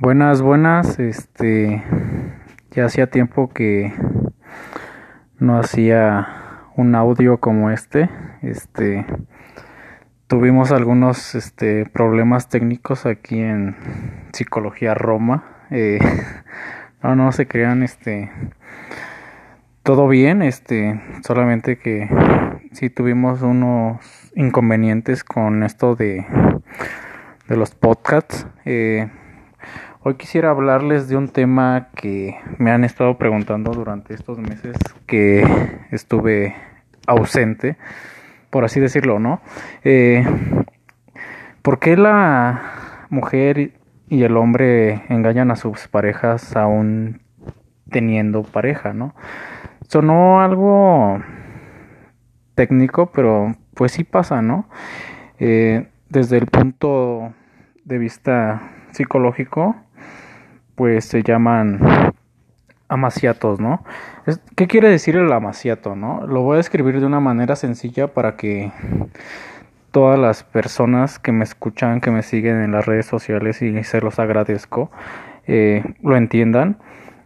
Buenas, buenas. Este, ya hacía tiempo que no hacía un audio como este. Este, tuvimos algunos este, problemas técnicos aquí en Psicología Roma. Eh, no, no se crean, este, todo bien, este, solamente que sí tuvimos unos inconvenientes con esto de, de los podcasts. Eh, Hoy quisiera hablarles de un tema que me han estado preguntando durante estos meses que estuve ausente, por así decirlo, ¿no? Eh, ¿Por qué la mujer y el hombre engañan a sus parejas aún teniendo pareja, ¿no? Sonó algo técnico, pero pues sí pasa, ¿no? Eh, desde el punto de vista psicológico, pues se llaman amaciatos, ¿no? ¿Qué quiere decir el amaciato, no? Lo voy a escribir de una manera sencilla para que todas las personas que me escuchan, que me siguen en las redes sociales y se los agradezco, eh, lo entiendan.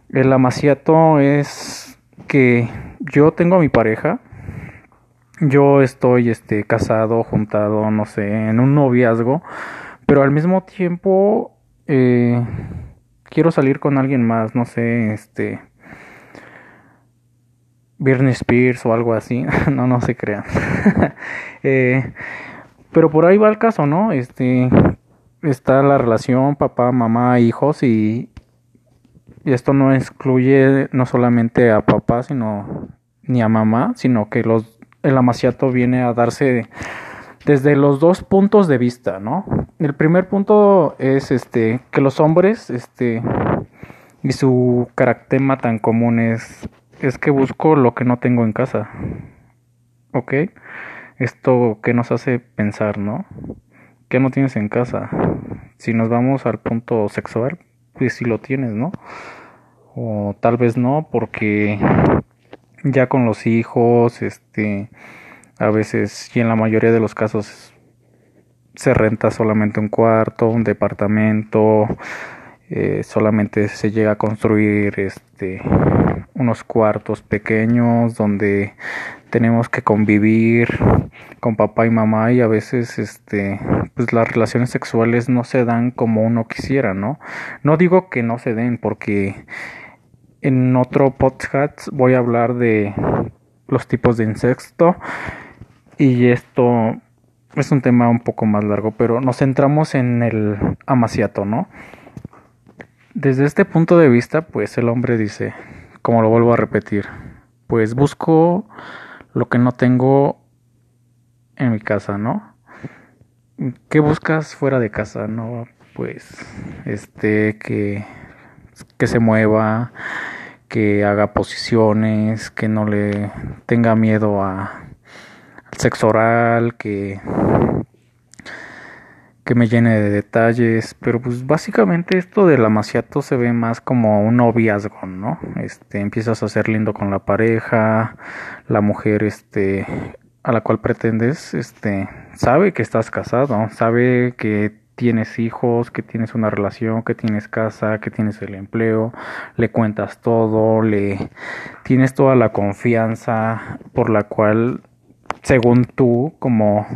El amaciato es que yo tengo a mi pareja, yo estoy este, casado, juntado, no sé, en un noviazgo, pero al mismo tiempo... Eh, quiero salir con alguien más, no sé, este Britney Spears o algo así, no, no se crean. eh, pero por ahí va el caso, ¿no? Este está la relación papá, mamá, hijos y, y esto no excluye no solamente a papá, sino ni a mamá, sino que los el amaciato viene a darse desde los dos puntos de vista, ¿no? El primer punto es este que los hombres, este, y su caractema tan común es, es que busco lo que no tengo en casa. ¿Ok? Esto que nos hace pensar, ¿no? ¿Qué no tienes en casa? Si nos vamos al punto sexual, pues sí lo tienes, ¿no? O tal vez no, porque ya con los hijos, este, a veces y en la mayoría de los casos se renta solamente un cuarto, un departamento, eh, solamente se llega a construir este unos cuartos pequeños donde tenemos que convivir con papá y mamá y a veces este pues las relaciones sexuales no se dan como uno quisiera, ¿no? No digo que no se den porque en otro podcast voy a hablar de los tipos de insecto y esto es un tema un poco más largo, pero nos centramos en el amaciato, ¿no? Desde este punto de vista, pues el hombre dice, como lo vuelvo a repetir, pues busco lo que no tengo en mi casa, ¿no? ¿Qué buscas fuera de casa? No, pues este que que se mueva, que haga posiciones, que no le tenga miedo a sexo oral, que, que me llene de detalles, pero pues básicamente esto del amaciato se ve más como un noviazgo, ¿no? Este, empiezas a ser lindo con la pareja, la mujer, este, a la cual pretendes, este, sabe que estás casado, sabe que tienes hijos, que tienes una relación, que tienes casa, que tienes el empleo, le cuentas todo, le tienes toda la confianza por la cual según tú, como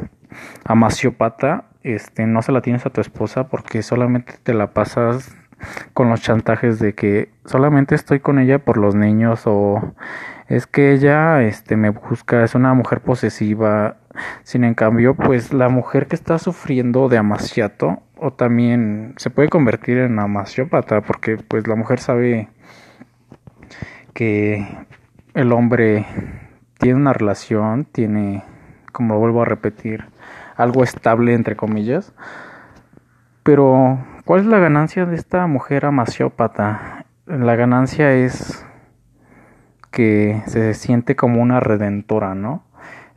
amaciópata, este, no se la tienes a tu esposa porque solamente te la pasas con los chantajes de que solamente estoy con ella por los niños o es que ella este me busca, es una mujer posesiva. Sin en cambio, pues la mujer que está sufriendo de amaciato o también se puede convertir en amaciópata porque pues la mujer sabe que el hombre tiene una relación, tiene, como lo vuelvo a repetir, algo estable entre comillas. Pero, ¿cuál es la ganancia de esta mujer amaciópata? La ganancia es que se siente como una redentora, ¿no?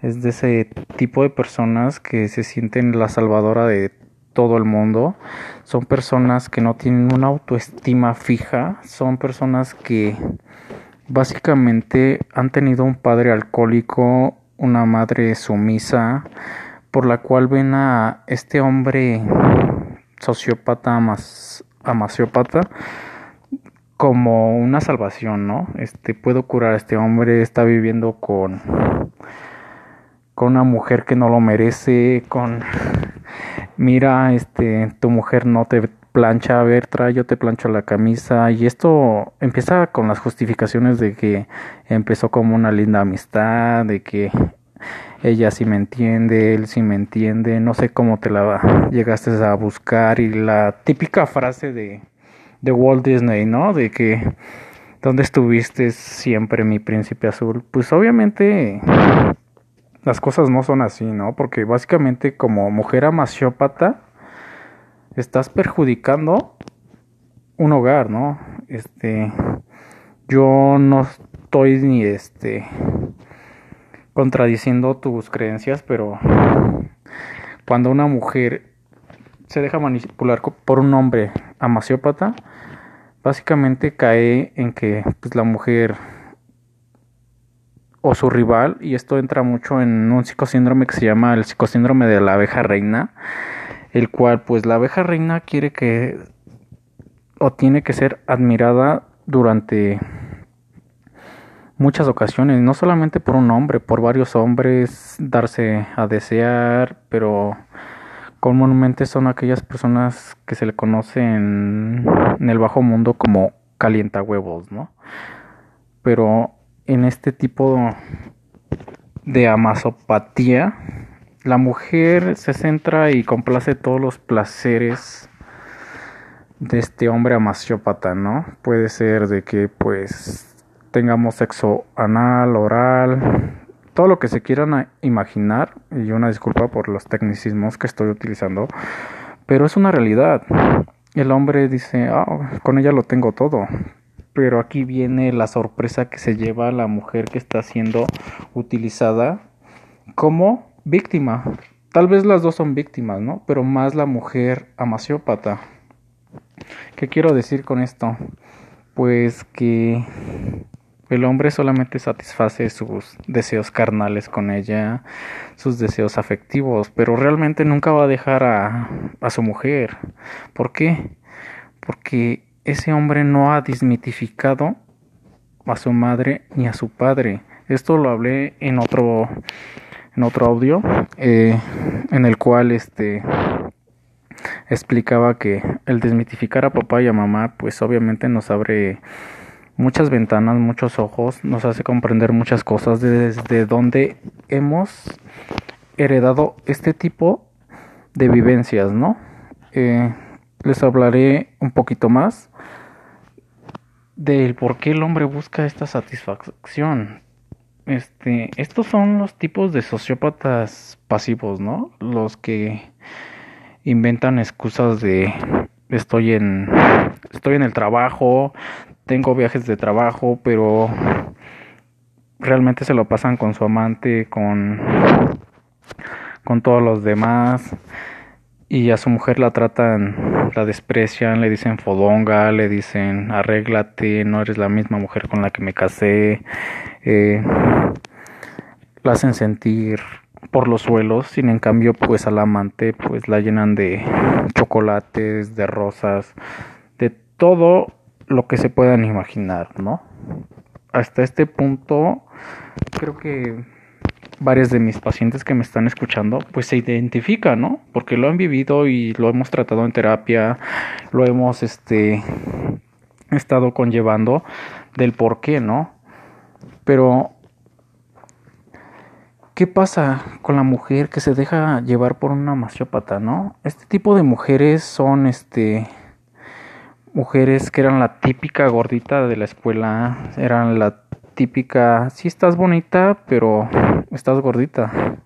Es de ese tipo de personas que se sienten la salvadora de todo el mundo. Son personas que no tienen una autoestima fija, son personas que básicamente han tenido un padre alcohólico, una madre sumisa, por la cual ven a este hombre sociópata más amaciópata como una salvación, ¿no? Este puedo curar a este hombre, está viviendo con con una mujer que no lo merece, con mira, este tu mujer no te plancha, a ver, trae, yo te plancho la camisa y esto empieza con las justificaciones de que empezó como una linda amistad, de que ella sí me entiende, él sí me entiende, no sé cómo te la llegaste a buscar y la típica frase de de Walt Disney, ¿no? De que ¿dónde estuviste siempre mi príncipe azul? Pues obviamente las cosas no son así, ¿no? Porque básicamente como mujer amaciópata estás perjudicando un hogar, ¿no? Este yo no estoy ni este contradiciendo tus creencias, pero cuando una mujer se deja manipular por un hombre amaciópata, básicamente cae en que pues, la mujer o su rival, y esto entra mucho en un psicosíndrome que se llama el psicosíndrome de la abeja reina, el cual pues la abeja reina quiere que o tiene que ser admirada durante muchas ocasiones, no solamente por un hombre, por varios hombres, darse a desear, pero comúnmente son aquellas personas que se le conocen en el bajo mundo como calienta huevos, ¿no? Pero en este tipo de amasopatía, la mujer se centra y complace todos los placeres de este hombre amaciópata, ¿no? Puede ser de que pues tengamos sexo anal, oral, todo lo que se quieran imaginar, y una disculpa por los tecnicismos que estoy utilizando, pero es una realidad. El hombre dice, ah, con ella lo tengo todo, pero aquí viene la sorpresa que se lleva la mujer que está siendo utilizada como víctima. Tal vez las dos son víctimas, ¿no? Pero más la mujer amaciópata. ¿Qué quiero decir con esto? Pues que el hombre solamente satisface sus deseos carnales con ella, sus deseos afectivos, pero realmente nunca va a dejar a, a su mujer. ¿Por qué? Porque ese hombre no ha desmitificado a su madre ni a su padre. Esto lo hablé en otro en otro audio eh, en el cual este explicaba que el desmitificar a papá y a mamá pues obviamente nos abre muchas ventanas, muchos ojos, nos hace comprender muchas cosas desde donde hemos heredado este tipo de vivencias, ¿no? Eh, les hablaré un poquito más del por qué el hombre busca esta satisfacción. Este, estos son los tipos de sociópatas pasivos, ¿no? Los que inventan excusas de estoy en estoy en el trabajo, tengo viajes de trabajo, pero realmente se lo pasan con su amante, con, con todos los demás. Y a su mujer la tratan, la desprecian, le dicen fodonga, le dicen arréglate, no eres la misma mujer con la que me casé. Eh, la hacen sentir por los suelos, sin en cambio pues al amante pues la llenan de chocolates, de rosas, de todo lo que se puedan imaginar, ¿no? Hasta este punto, creo que varias de mis pacientes que me están escuchando, pues se identifican, ¿no? Porque lo han vivido y lo hemos tratado en terapia, lo hemos, este, estado conllevando del por qué, ¿no? Pero, ¿qué pasa con la mujer que se deja llevar por una maciópata, ¿no? Este tipo de mujeres son, este, mujeres que eran la típica gordita de la escuela, eran la típica, sí estás bonita, pero estás gordita.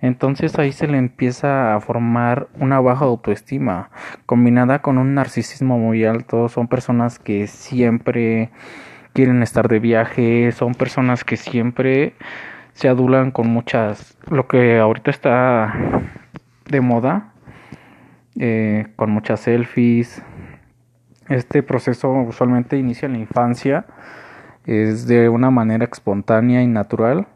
Entonces ahí se le empieza a formar una baja autoestima, combinada con un narcisismo muy alto. Son personas que siempre quieren estar de viaje, son personas que siempre se adulan con muchas, lo que ahorita está de moda, eh, con muchas selfies, este proceso usualmente inicia en la infancia, es de una manera espontánea y natural.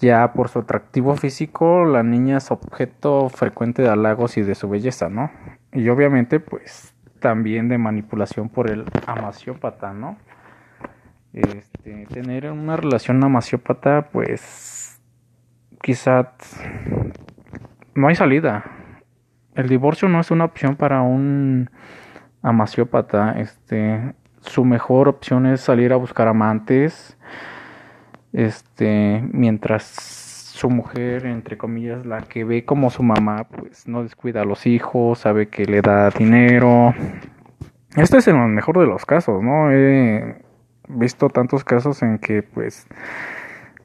Ya por su atractivo físico, la niña es objeto frecuente de halagos y de su belleza, ¿no? Y obviamente, pues también de manipulación por el amaciópata, ¿no? Este, tener una relación amaciópata, pues quizás no hay salida. El divorcio no es una opción para un amaciópata. Este, su mejor opción es salir a buscar amantes. Este, mientras su mujer, entre comillas, la que ve como su mamá, pues no descuida a los hijos, sabe que le da dinero. Este es el mejor de los casos, ¿no? He visto tantos casos en que pues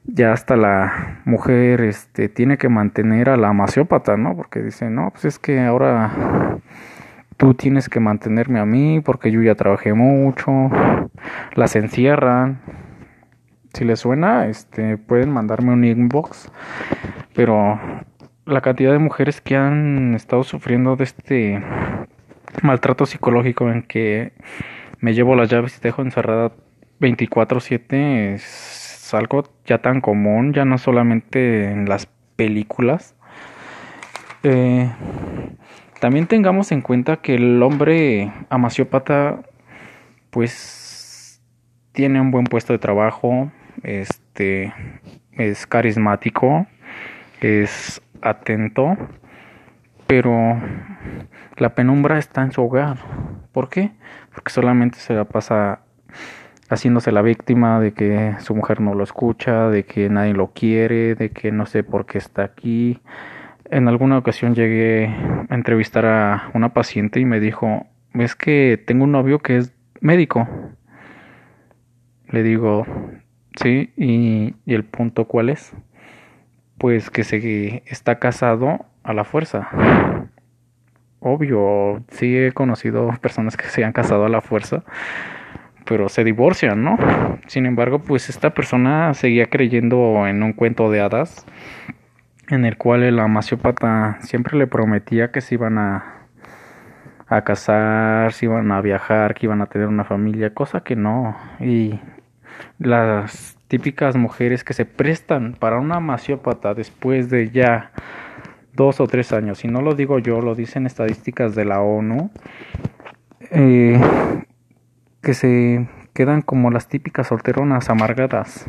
ya hasta la mujer este tiene que mantener a la maciópata, ¿no? Porque dice, "No, pues es que ahora tú tienes que mantenerme a mí porque yo ya trabajé mucho." Las encierran. Si les suena, este pueden mandarme un inbox, pero la cantidad de mujeres que han estado sufriendo de este maltrato psicológico en que me llevo las llaves y dejo encerrada 24/7 es algo ya tan común, ya no solamente en las películas. Eh, también tengamos en cuenta que el hombre amaciópata pues tiene un buen puesto de trabajo, este es carismático, es atento, pero la penumbra está en su hogar. ¿Por qué? Porque solamente se la pasa haciéndose la víctima de que su mujer no lo escucha, de que nadie lo quiere, de que no sé por qué está aquí. En alguna ocasión llegué a entrevistar a una paciente y me dijo, es que tengo un novio que es médico. Le digo, sí, y, y el punto cuál es? Pues que se está casado a la fuerza. Obvio, sí he conocido personas que se han casado a la fuerza pero se divorcian, ¿no? Sin embargo, pues esta persona seguía creyendo en un cuento de hadas en el cual el amaciópata siempre le prometía que se iban a, a casar, se iban a viajar, que iban a tener una familia, cosa que no. Y las típicas mujeres que se prestan para una amaciópata después de ya dos o tres años, y no lo digo yo, lo dicen estadísticas de la ONU, eh, que se quedan como las típicas solteronas amargadas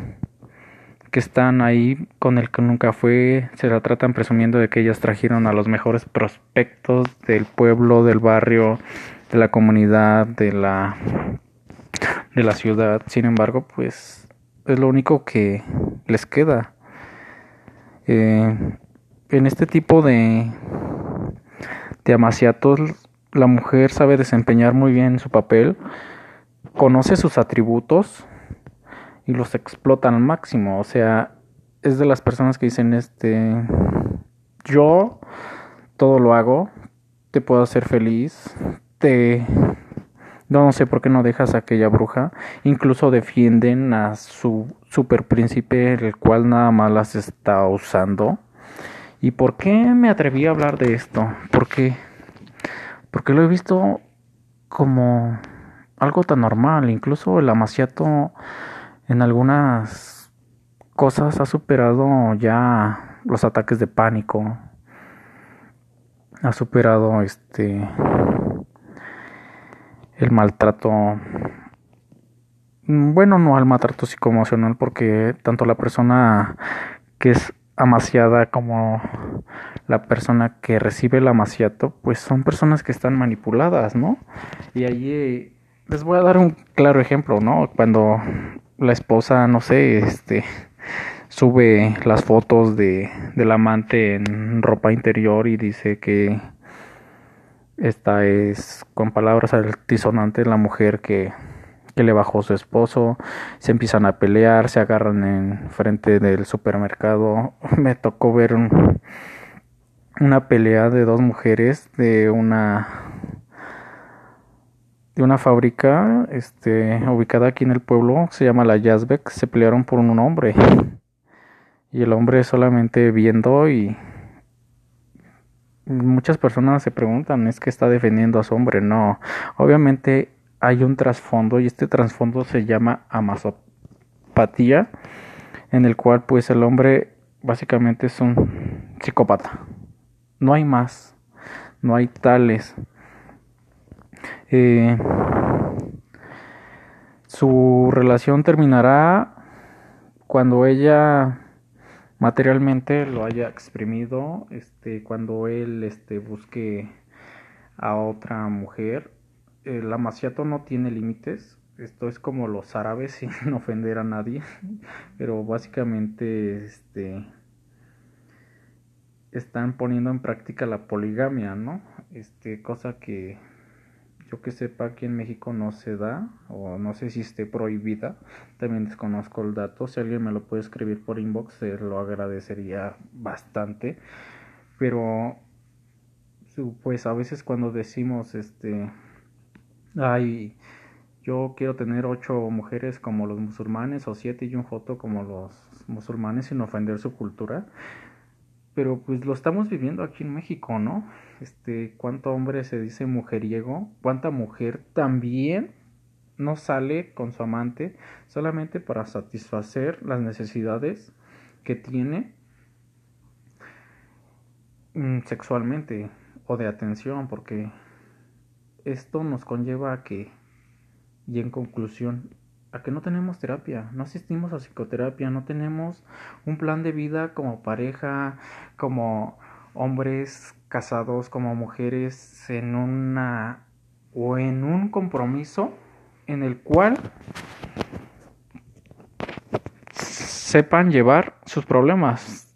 que están ahí con el que nunca fue, se la tratan presumiendo de que ellas trajeron a los mejores prospectos del pueblo, del barrio, de la comunidad, de la de la ciudad. Sin embargo, pues es lo único que les queda. Eh, en este tipo de de amaciatos la mujer sabe desempeñar muy bien su papel conoce sus atributos y los explota al máximo. O sea, es de las personas que dicen, este, yo todo lo hago, te puedo hacer feliz, te... No, sé por qué no dejas a aquella bruja. Incluso defienden a su super príncipe, el cual nada más las está usando. ¿Y por qué me atreví a hablar de esto? Porque, porque lo he visto como algo tan normal. Incluso el amaciato en algunas cosas ha superado ya los ataques de pánico. Ha superado este el maltrato bueno, no al maltrato psicoemocional porque tanto la persona que es amaciada como la persona que recibe el amaciato, pues son personas que están manipuladas, ¿no? Y allí les voy a dar un claro ejemplo, ¿no? Cuando la esposa, no sé, este sube las fotos de del amante en ropa interior y dice que esta es con palabras altisonantes la mujer que, que le bajó su esposo, se empiezan a pelear, se agarran en frente del supermercado. Me tocó ver un, una pelea de dos mujeres de una de una fábrica este, ubicada aquí en el pueblo, se llama la Yazbek, se pelearon por un hombre. Y el hombre solamente viendo y muchas personas se preguntan, ¿es que está defendiendo a su hombre? No, obviamente hay un trasfondo y este trasfondo se llama amasopatía, en el cual pues el hombre básicamente es un psicópata. No hay más, no hay tales Eh, su relación terminará cuando ella materialmente lo haya exprimido, este, cuando él este, busque a otra mujer. El amaciato no tiene límites, esto es como los árabes sin ofender a nadie, pero básicamente este están poniendo en práctica la poligamia, ¿no? Este cosa que yo que sepa aquí en México no se da o no sé si esté prohibida. También desconozco el dato. Si alguien me lo puede escribir por inbox, se lo agradecería bastante. Pero pues a veces cuando decimos este ay yo quiero tener ocho mujeres como los musulmanes o siete y un foto como los musulmanes sin ofender su cultura pero pues lo estamos viviendo aquí en México, ¿no? Este, cuánto hombre se dice mujeriego, cuánta mujer también no sale con su amante solamente para satisfacer las necesidades que tiene mm, sexualmente o de atención, porque esto nos conlleva a que, y en conclusión, a que no tenemos terapia, no asistimos a psicoterapia, no tenemos un plan de vida como pareja, como hombres casados, como mujeres en una o en un compromiso en el cual sepan llevar sus problemas.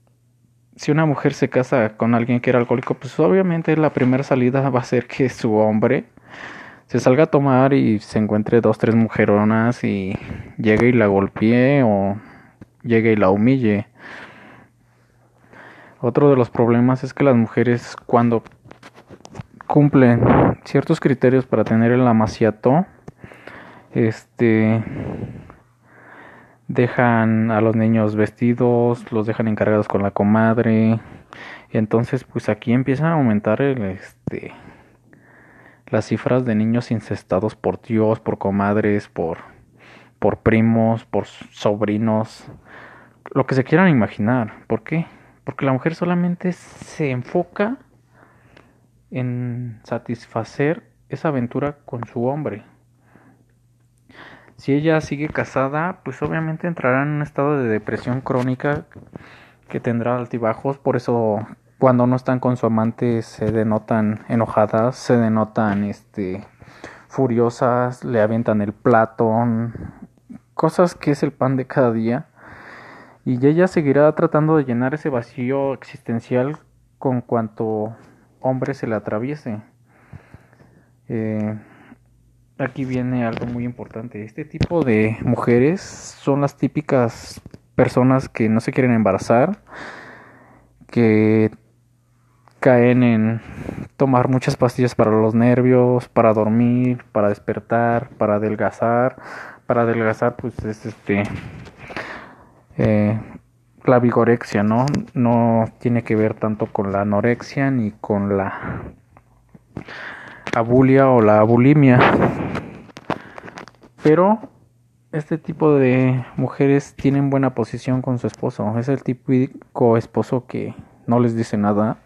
Si una mujer se casa con alguien que era alcohólico, pues obviamente la primera salida va a ser que su hombre se salga a tomar y se encuentre dos, tres mujeronas y llegue y la golpee o llegue y la humille. Otro de los problemas es que las mujeres cuando cumplen ciertos criterios para tener el amaciato, este dejan a los niños vestidos, los dejan encargados con la comadre, entonces pues aquí empieza a aumentar el este las cifras de niños incestados por tíos, por comadres, por, por primos, por sobrinos, lo que se quieran imaginar. ¿Por qué? Porque la mujer solamente se enfoca en satisfacer esa aventura con su hombre. Si ella sigue casada, pues obviamente entrará en un estado de depresión crónica que tendrá altibajos, por eso cuando no están con su amante se denotan enojadas, se denotan este furiosas, le avientan el plato, cosas que es el pan de cada día. Y ella seguirá tratando de llenar ese vacío existencial con cuanto hombre se le atraviese. Eh, aquí viene algo muy importante. Este tipo de mujeres son las típicas personas que no se quieren embarazar, que caen en tomar muchas pastillas para los nervios, para dormir, para despertar, para adelgazar. Para adelgazar, pues es este eh, la vigorexia, ¿no? No tiene que ver tanto con la anorexia ni con la abulia o la bulimia. Pero este tipo de mujeres tienen buena posición con su esposo. Es el típico esposo que no les dice nada,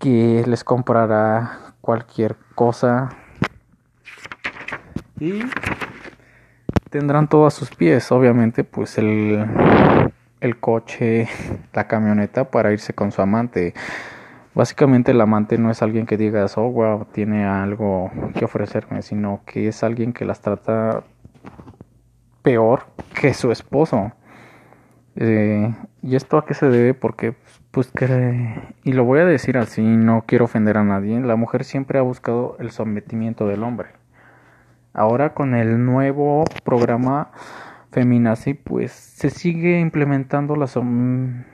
que les comprará cualquier cosa y tendrán todo a sus pies, obviamente pues el, el coche, la camioneta para irse con su amante. Básicamente el amante no es alguien que digas, oh wow, tiene algo que ofrecerme, sino que es alguien que las trata peor que su esposo. Eh, ¿Y esto a qué se debe? Porque, pues, que, y lo voy a decir así, no quiero ofender a nadie, la mujer siempre ha buscado el sometimiento del hombre. Ahora con el nuevo programa Feminazi, pues se sigue implementando la... Som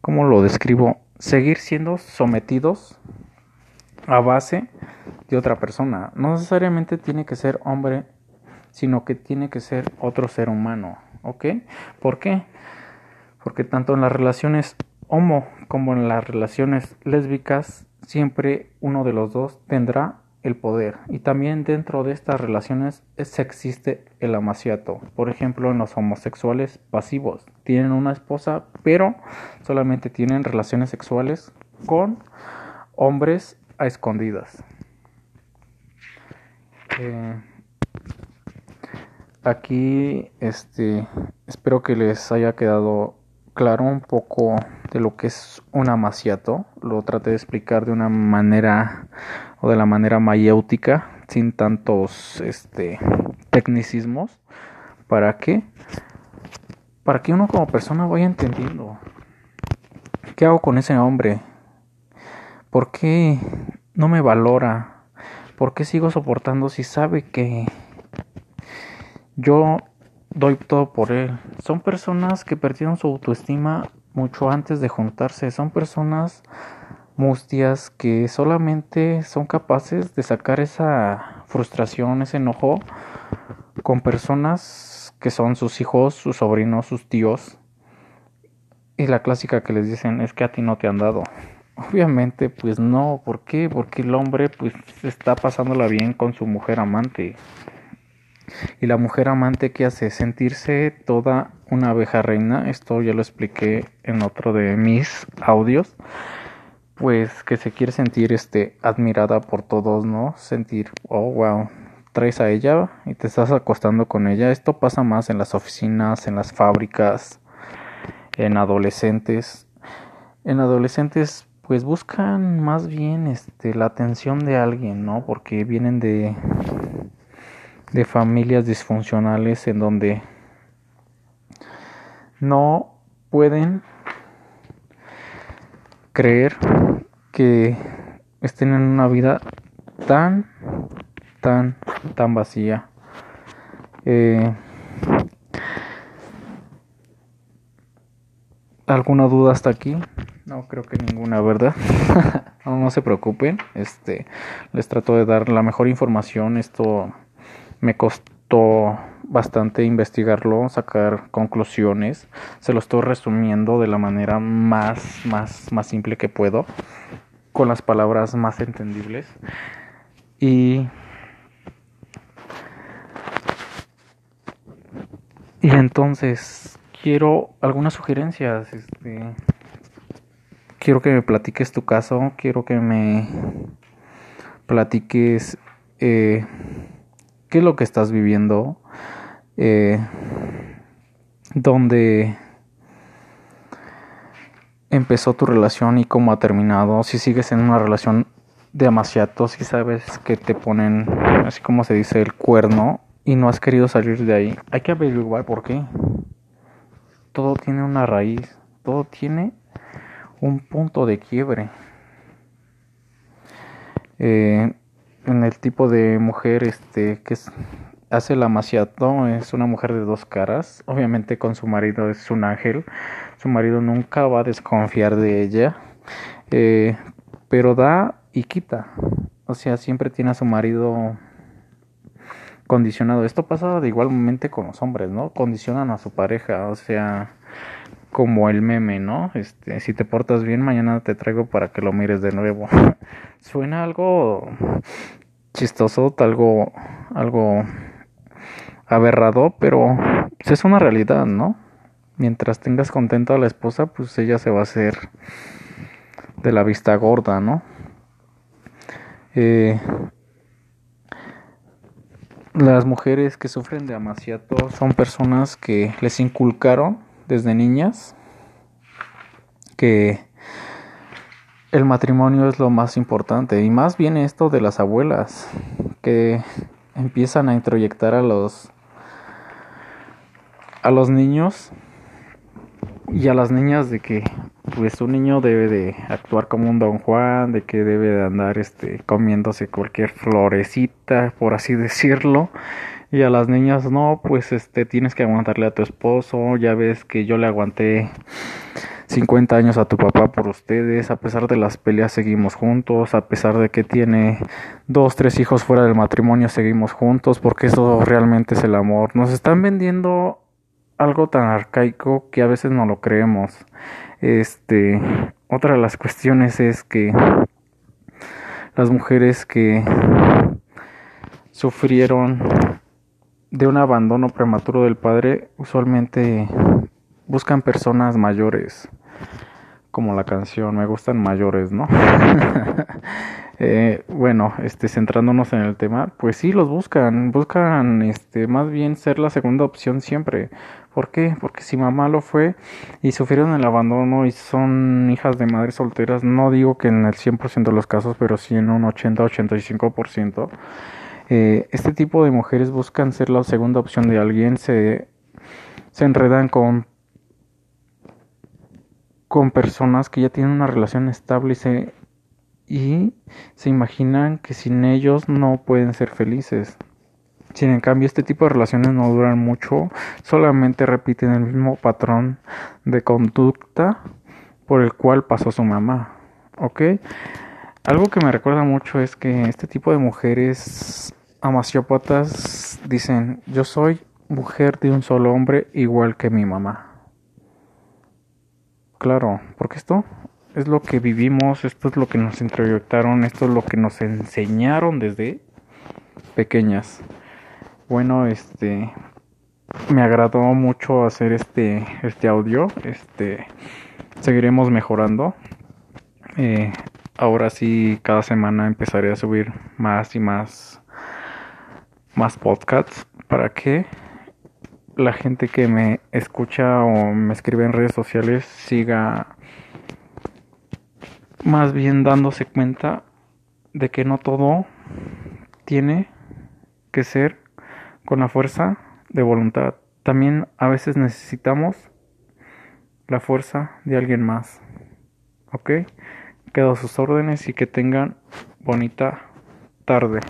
¿Cómo lo describo? Seguir siendo sometidos a base de otra persona. No necesariamente tiene que ser hombre, sino que tiene que ser otro ser humano. ¿Ok? ¿Por qué? Porque tanto en las relaciones homo como en las relaciones lésbicas, siempre uno de los dos tendrá el poder. Y también dentro de estas relaciones existe el amaciato. Por ejemplo, en los homosexuales pasivos. Tienen una esposa, pero solamente tienen relaciones sexuales con hombres a escondidas. Eh, aquí, este, espero que les haya quedado claro un poco de lo que es un amaciato. Lo traté de explicar de una manera o de la manera mayéutica, sin tantos este, tecnicismos. ¿Para qué? Para que uno como persona vaya entendiendo. ¿Qué hago con ese hombre? ¿Por qué no me valora? ¿Por qué sigo soportando si sabe que yo doy todo por él? Son personas que perdieron su autoestima mucho antes de juntarse. Son personas mustias que solamente son capaces de sacar esa frustración, ese enojo con personas que son sus hijos, sus sobrinos, sus tíos. Y la clásica que les dicen es que a ti no te han dado. Obviamente, pues no, ¿por qué? Porque el hombre pues está pasándola bien con su mujer amante. Y la mujer amante que hace sentirse toda una abeja reina, esto ya lo expliqué en otro de mis audios, pues que se quiere sentir este admirada por todos, ¿no? Sentir, oh wow, traes a ella y te estás acostando con ella. Esto pasa más en las oficinas, en las fábricas, en adolescentes. En adolescentes pues buscan más bien este la atención de alguien, ¿no? Porque vienen de de familias disfuncionales en donde no pueden creer que estén en una vida tan tan tan vacía. Eh, alguna duda hasta aquí no creo que ninguna verdad no, no se preocupen este les trato de dar la mejor información esto me costó bastante investigarlo, sacar conclusiones. Se lo estoy resumiendo de la manera más, más, más simple que puedo, con las palabras más entendibles. Y y entonces quiero algunas sugerencias. Este, quiero que me platiques tu caso, quiero que me platiques eh, qué es lo que estás viviendo, eh, dónde empezó tu relación y cómo ha terminado, si sigues en una relación de amaciato, si sabes que te ponen, así como se dice, el cuerno y no has querido salir de ahí, hay que averiguar por qué. Todo tiene una raíz, todo tiene un punto de quiebre. Eh, en el tipo de mujer este que hace el amaciato es una mujer de dos caras. Obviamente con su marido es un ángel. Su marido nunca va a desconfiar de ella eh, pero da y quita. O sea siempre tiene a su marido condicionado. Esto pasa de igualmente con los hombres no condicionan a su pareja o sea como el meme, ¿no? Este, si te portas bien, mañana te traigo para que lo mires de nuevo. Suena algo chistoso, algo, algo aberrado, pero es una realidad, ¿no? Mientras tengas contenta a la esposa, pues ella se va a hacer de la vista gorda, ¿no? Eh, las mujeres que sufren de amaciato son personas que les inculcaron desde niñas que el matrimonio es lo más importante y más bien esto de las abuelas que empiezan a introyectar a los a los niños y a las niñas de que pues un niño debe de actuar como un don Juan, de que debe de andar este comiéndose cualquier florecita, por así decirlo, y a las niñas no, pues este tienes que aguantarle a tu esposo, ya ves que yo le aguanté 50 años a tu papá por ustedes, a pesar de las peleas seguimos juntos, a pesar de que tiene dos, tres hijos fuera del matrimonio seguimos juntos, porque eso realmente es el amor. Nos están vendiendo algo tan arcaico que a veces no lo creemos. Este, otra de las cuestiones es que las mujeres que sufrieron de un abandono prematuro del padre usualmente buscan personas mayores como la canción me gustan mayores no Eh, bueno, este, centrándonos en el tema, pues sí los buscan, buscan, este, más bien ser la segunda opción siempre. ¿Por qué? Porque si mamá lo fue y sufrieron el abandono y son hijas de madres solteras, no digo que en el 100% de los casos, pero sí en un 80-85%, eh, este tipo de mujeres buscan ser la segunda opción de alguien, se, se enredan con con personas que ya tienen una relación estable y se y se imaginan que sin ellos no pueden ser felices. Sin en cambio este tipo de relaciones no duran mucho, solamente repiten el mismo patrón de conducta por el cual pasó su mamá. ¿Ok? Algo que me recuerda mucho es que este tipo de mujeres amaciópatas dicen, yo soy mujer de un solo hombre igual que mi mamá. Claro, porque esto es lo que vivimos, esto es lo que nos introyectaron, esto es lo que nos enseñaron desde pequeñas. Bueno, este me agradó mucho hacer este este audio, este seguiremos mejorando. Eh, ahora sí, cada semana empezaré a subir más y más más podcasts para que la gente que me escucha o me escribe en redes sociales siga más bien dándose cuenta de que no todo tiene que ser con la fuerza de voluntad. También a veces necesitamos la fuerza de alguien más. ¿Ok? Quedo a sus órdenes y que tengan bonita tarde.